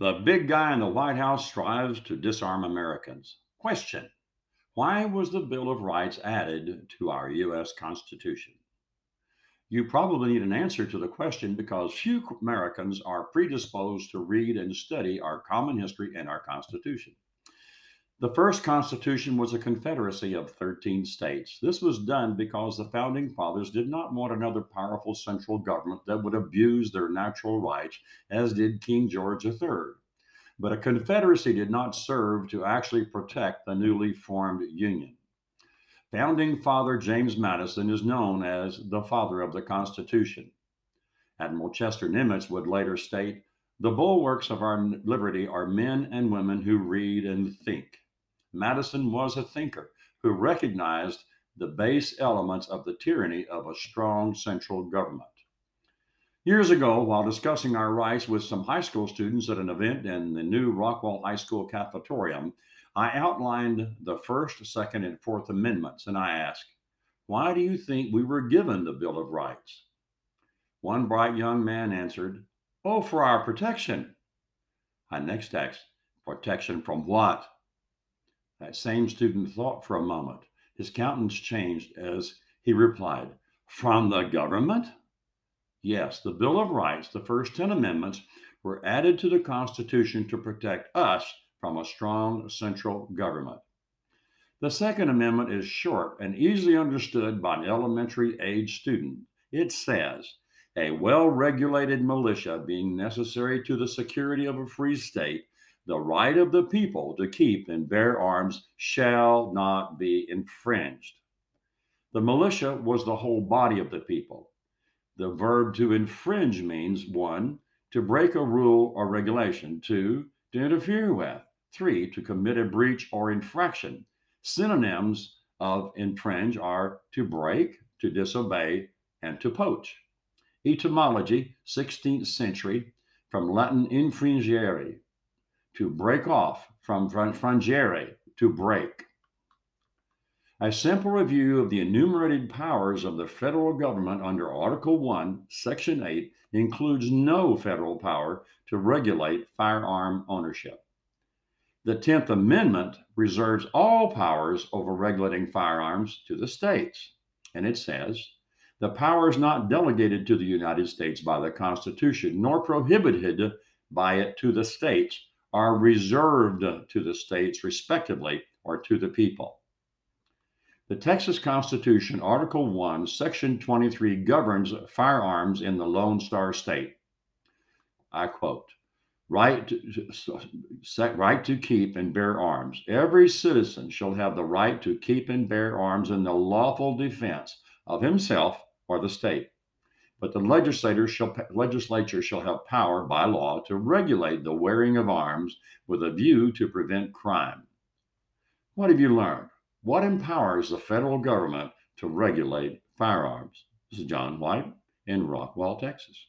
The big guy in the White House strives to disarm Americans. Question Why was the Bill of Rights added to our U.S. Constitution? You probably need an answer to the question because few Americans are predisposed to read and study our common history and our Constitution. The first Constitution was a confederacy of 13 states. This was done because the founding fathers did not want another powerful central government that would abuse their natural rights, as did King George III. But a confederacy did not serve to actually protect the newly formed Union. Founding Father James Madison is known as the father of the Constitution. Admiral Chester Nimitz would later state The bulwarks of our liberty are men and women who read and think. Madison was a thinker who recognized the base elements of the tyranny of a strong central government. Years ago, while discussing our rights with some high school students at an event in the new Rockwall High School cafetorium, I outlined the First, Second, and Fourth Amendments, and I asked, Why do you think we were given the Bill of Rights? One bright young man answered, Oh, for our protection. I next asked, Protection from what? That same student thought for a moment. His countenance changed as he replied, From the government? Yes, the Bill of Rights, the first 10 amendments, were added to the Constitution to protect us from a strong central government. The Second Amendment is short and easily understood by an elementary age student. It says, a well regulated militia being necessary to the security of a free state the right of the people to keep and bear arms shall not be infringed. The militia was the whole body of the people. The verb to infringe means one, to break a rule or regulation, two, to interfere with, three, to commit a breach or infraction. Synonyms of infringe are to break, to disobey, and to poach. Etymology, 16th century, from Latin infringere, to break off, from frangere, to break. A simple review of the enumerated powers of the federal government under Article 1, Section 8 includes no federal power to regulate firearm ownership. The 10th Amendment reserves all powers over regulating firearms to the states. And it says, the powers not delegated to the United States by the Constitution, nor prohibited by it to the states, are reserved to the states, respectively, or to the people. The Texas Constitution, Article 1, Section 23, governs firearms in the Lone Star State. I quote, right to, right to keep and bear arms. Every citizen shall have the right to keep and bear arms in the lawful defense of himself or the state but the legislature shall, legislature shall have power by law to regulate the wearing of arms with a view to prevent crime. What have you learned? What empowers the federal government to regulate firearms? This is John White in Rockwall, Texas.